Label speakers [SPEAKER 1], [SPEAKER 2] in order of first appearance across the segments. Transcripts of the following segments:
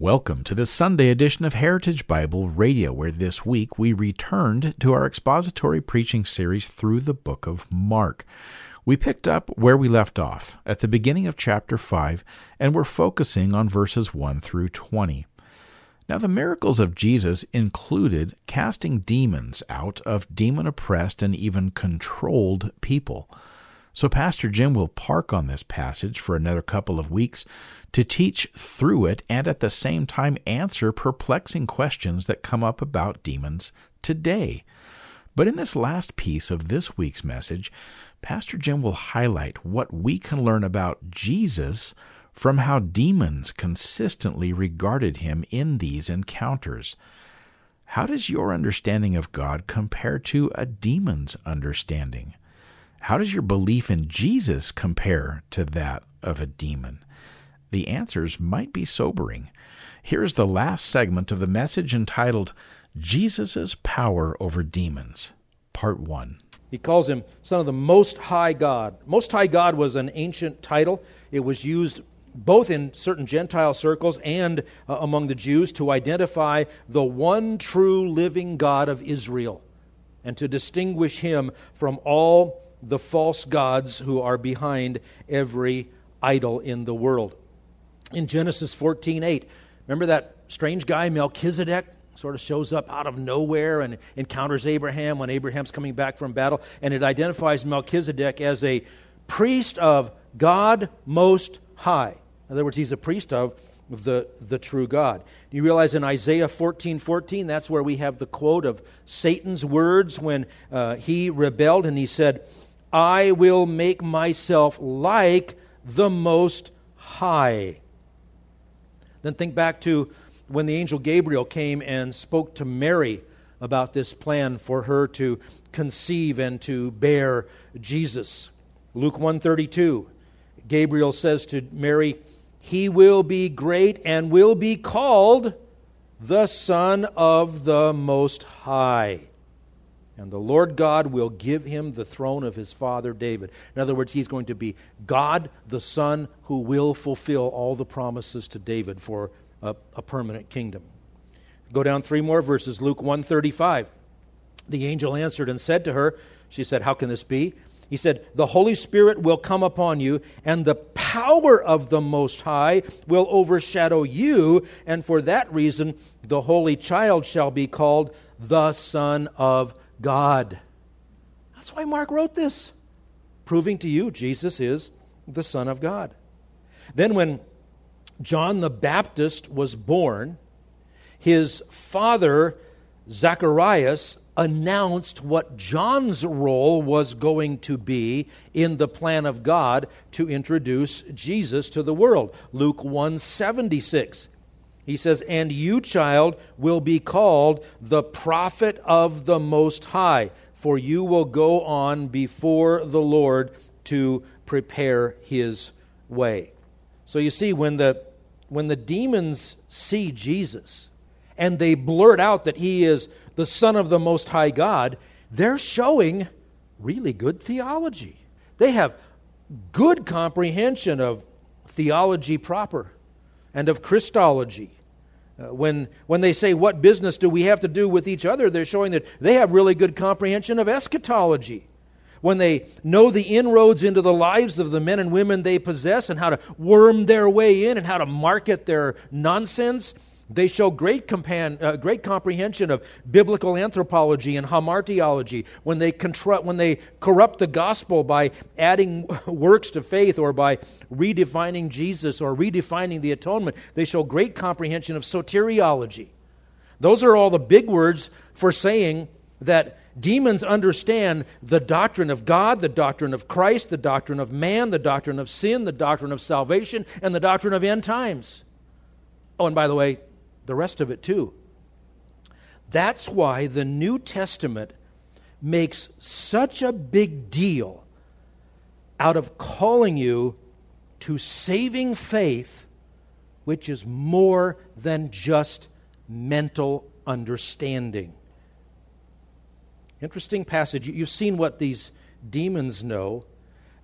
[SPEAKER 1] Welcome to the Sunday edition of Heritage Bible Radio, where this week we returned to our expository preaching series through the book of Mark. We picked up where we left off at the beginning of chapter 5, and we're focusing on verses 1 through 20. Now, the miracles of Jesus included casting demons out of demon oppressed and even controlled people. So, Pastor Jim will park on this passage for another couple of weeks to teach through it and at the same time answer perplexing questions that come up about demons today. But in this last piece of this week's message, Pastor Jim will highlight what we can learn about Jesus from how demons consistently regarded him in these encounters. How does your understanding of God compare to a demon's understanding? How does your belief in Jesus compare to that of a demon? The answers might be sobering. Here is the last segment of the message entitled Jesus' Power Over Demons, Part 1.
[SPEAKER 2] He calls him Son of the Most High God. Most High God was an ancient title. It was used both in certain Gentile circles and uh, among the Jews to identify the one true living God of Israel and to distinguish him from all the false gods who are behind every idol in the world. In Genesis 14 8, remember that strange guy, Melchizedek? Sort of shows up out of nowhere and encounters Abraham when Abraham's coming back from battle, and it identifies Melchizedek as a priest of God Most High. In other words, he's a priest of the, the true God. You realize in Isaiah 14 14, that's where we have the quote of Satan's words when uh, he rebelled and he said, I will make myself like the Most High. Then think back to when the angel Gabriel came and spoke to Mary about this plan for her to conceive and to bear Jesus. Luke 132. Gabriel says to Mary, "He will be great and will be called the Son of the Most High." And the Lord God will give him the throne of his father David. In other words, he's going to be God the Son who will fulfill all the promises to David for a, a permanent kingdom. Go down three more verses, Luke 135. The angel answered and said to her, She said, How can this be? He said, The Holy Spirit will come upon you, and the power of the Most High will overshadow you, and for that reason the Holy Child shall be called the Son of God. That's why Mark wrote this, proving to you Jesus is the Son of God. Then, when John the Baptist was born, his father, Zacharias, announced what John's role was going to be in the plan of God to introduce Jesus to the world. Luke 176. He says, And you, child, will be called the prophet of the Most High, for you will go on before the Lord to prepare his way. So you see, when the, when the demons see Jesus and they blurt out that he is the Son of the Most High God, they're showing really good theology. They have good comprehension of theology proper and of Christology. Uh, when, when they say, What business do we have to do with each other? they're showing that they have really good comprehension of eschatology. When they know the inroads into the lives of the men and women they possess and how to worm their way in and how to market their nonsense, they show great, uh, great comprehension of biblical anthropology and hamartiology when they, contru- when they corrupt the gospel by adding works to faith or by redefining Jesus or redefining the atonement. They show great comprehension of soteriology. Those are all the big words for saying that demons understand the doctrine of God, the doctrine of Christ, the doctrine of man, the doctrine of sin, the doctrine of salvation, and the doctrine of end times. Oh, and by the way, the rest of it too. That's why the New Testament makes such a big deal out of calling you to saving faith, which is more than just mental understanding. Interesting passage. You've seen what these demons know.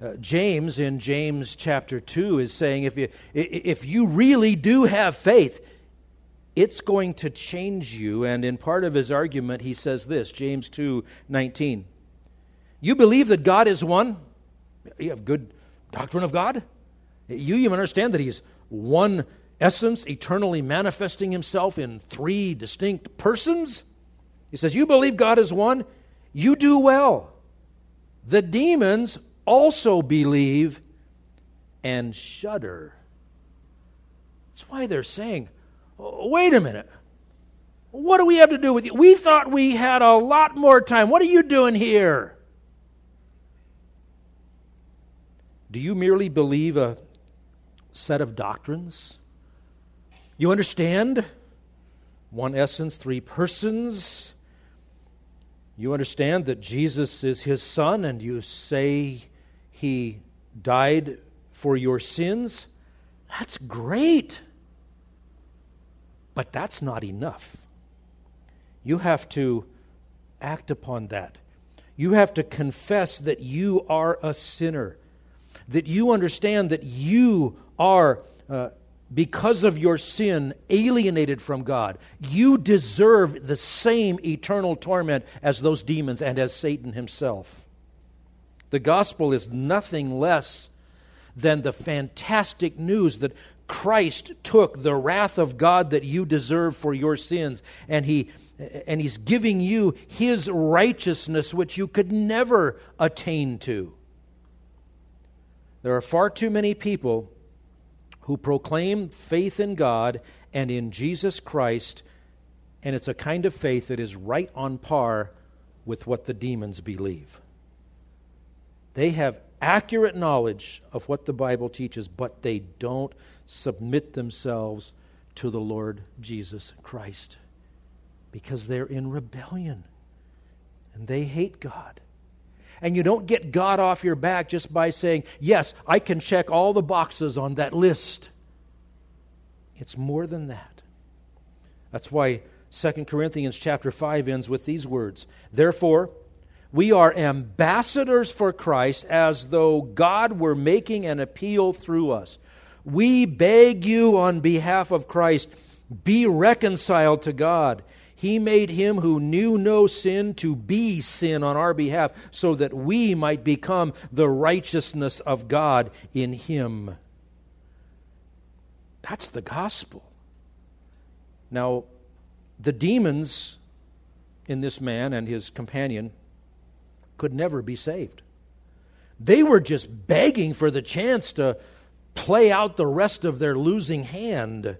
[SPEAKER 2] Uh, James in James chapter 2 is saying if you, if you really do have faith, it's going to change you. And in part of his argument, he says this James 2 19. You believe that God is one? You have good doctrine of God? You even understand that He's one essence, eternally manifesting Himself in three distinct persons? He says, You believe God is one? You do well. The demons also believe and shudder. That's why they're saying, Uh, wait a minute. What do we have to do with you? We thought we had a lot more time. What are you doing here? Do you merely believe a set of doctrines? You understand? One essence, three persons. You understand that Jesus is his son, and you say he died for your sins. That's great. But that's not enough. You have to act upon that. You have to confess that you are a sinner, that you understand that you are, uh, because of your sin, alienated from God. You deserve the same eternal torment as those demons and as Satan himself. The gospel is nothing less than the fantastic news that Christ took the wrath of God that you deserve for your sins, and he, and He's giving you His righteousness, which you could never attain to. There are far too many people who proclaim faith in God and in Jesus Christ, and it's a kind of faith that is right on par with what the demons believe. They have accurate knowledge of what the Bible teaches, but they don't submit themselves to the Lord Jesus Christ because they're in rebellion and they hate God. And you don't get God off your back just by saying, Yes, I can check all the boxes on that list. It's more than that. That's why 2 Corinthians chapter 5 ends with these words Therefore, we are ambassadors for Christ as though God were making an appeal through us. We beg you on behalf of Christ, be reconciled to God. He made him who knew no sin to be sin on our behalf, so that we might become the righteousness of God in him. That's the gospel. Now, the demons in this man and his companion could never be saved. They were just begging for the chance to play out the rest of their losing hand.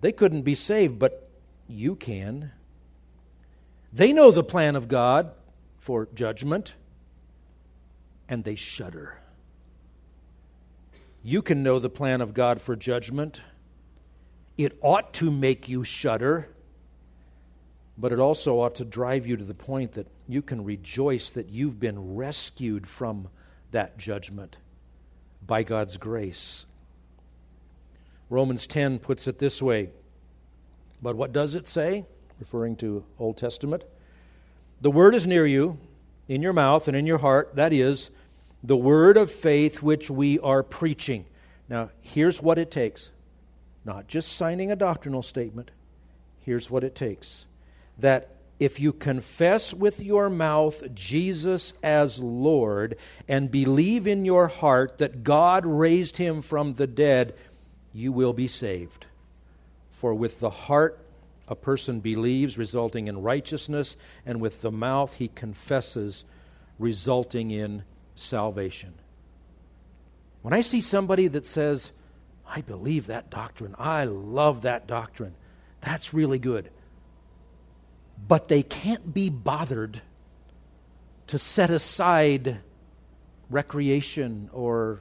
[SPEAKER 2] They couldn't be saved, but you can. They know the plan of God for judgment, and they shudder. You can know the plan of God for judgment. It ought to make you shudder, but it also ought to drive you to the point that you can rejoice that you've been rescued from that judgment by God's grace. Romans 10 puts it this way. But what does it say? Referring to Old Testament. The word is near you, in your mouth and in your heart. That is, the word of faith which we are preaching. Now, here's what it takes not just signing a doctrinal statement. Here's what it takes that if you confess with your mouth Jesus as Lord and believe in your heart that God raised him from the dead, you will be saved. For with the heart a person believes, resulting in righteousness, and with the mouth he confesses, resulting in salvation. When I see somebody that says, I believe that doctrine, I love that doctrine, that's really good but they can't be bothered to set aside recreation or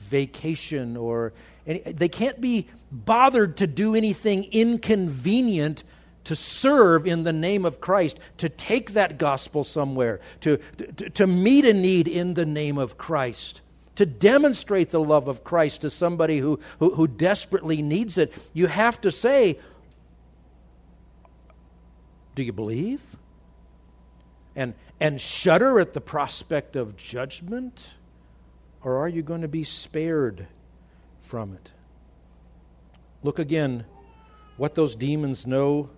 [SPEAKER 2] vacation or any, they can't be bothered to do anything inconvenient to serve in the name of Christ, to take that gospel somewhere, to, to, to meet a need in the name of Christ, to demonstrate the love of Christ to somebody who, who, who desperately needs it, you have to say, Do you believe? And, and shudder at the prospect of judgment? Or are you going to be spared from it? Look again what those demons know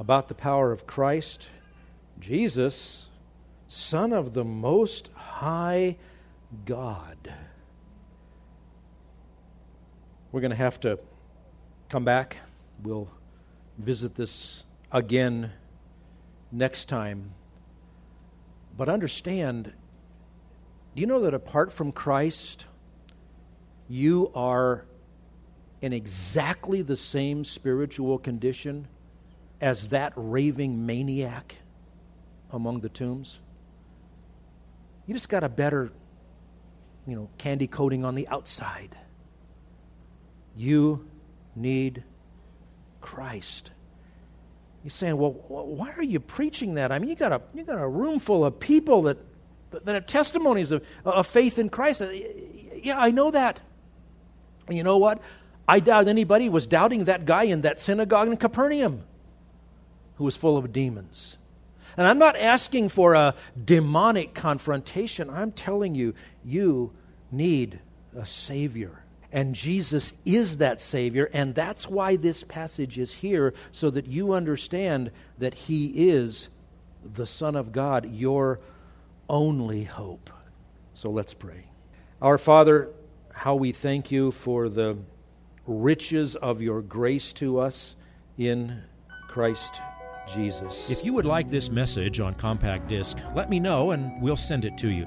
[SPEAKER 2] about the power of Christ. Jesus, Son of the Most High God. We're going to have to come back. We'll visit this again next time. But understand, do you know that apart from Christ, you are in exactly the same spiritual condition as that raving maniac among the tombs. You just got a better, you know, candy coating on the outside. You need Christ. You're saying, well, why are you preaching that? I mean, you got a, you got a room full of people that, that have testimonies of, of faith in Christ. Uh, yeah, I know that. And you know what? I doubt anybody was doubting that guy in that synagogue in Capernaum who was full of demons. And I'm not asking for a demonic confrontation. I'm telling you, you need a Savior. And Jesus is that Savior. And that's why this passage is here, so that you understand that He is the Son of God, your only hope. So let's pray. Our Father, how we thank you for the riches of your grace to us in Christ Jesus.
[SPEAKER 3] If you would like this message on compact disc, let me know and we'll send it to you.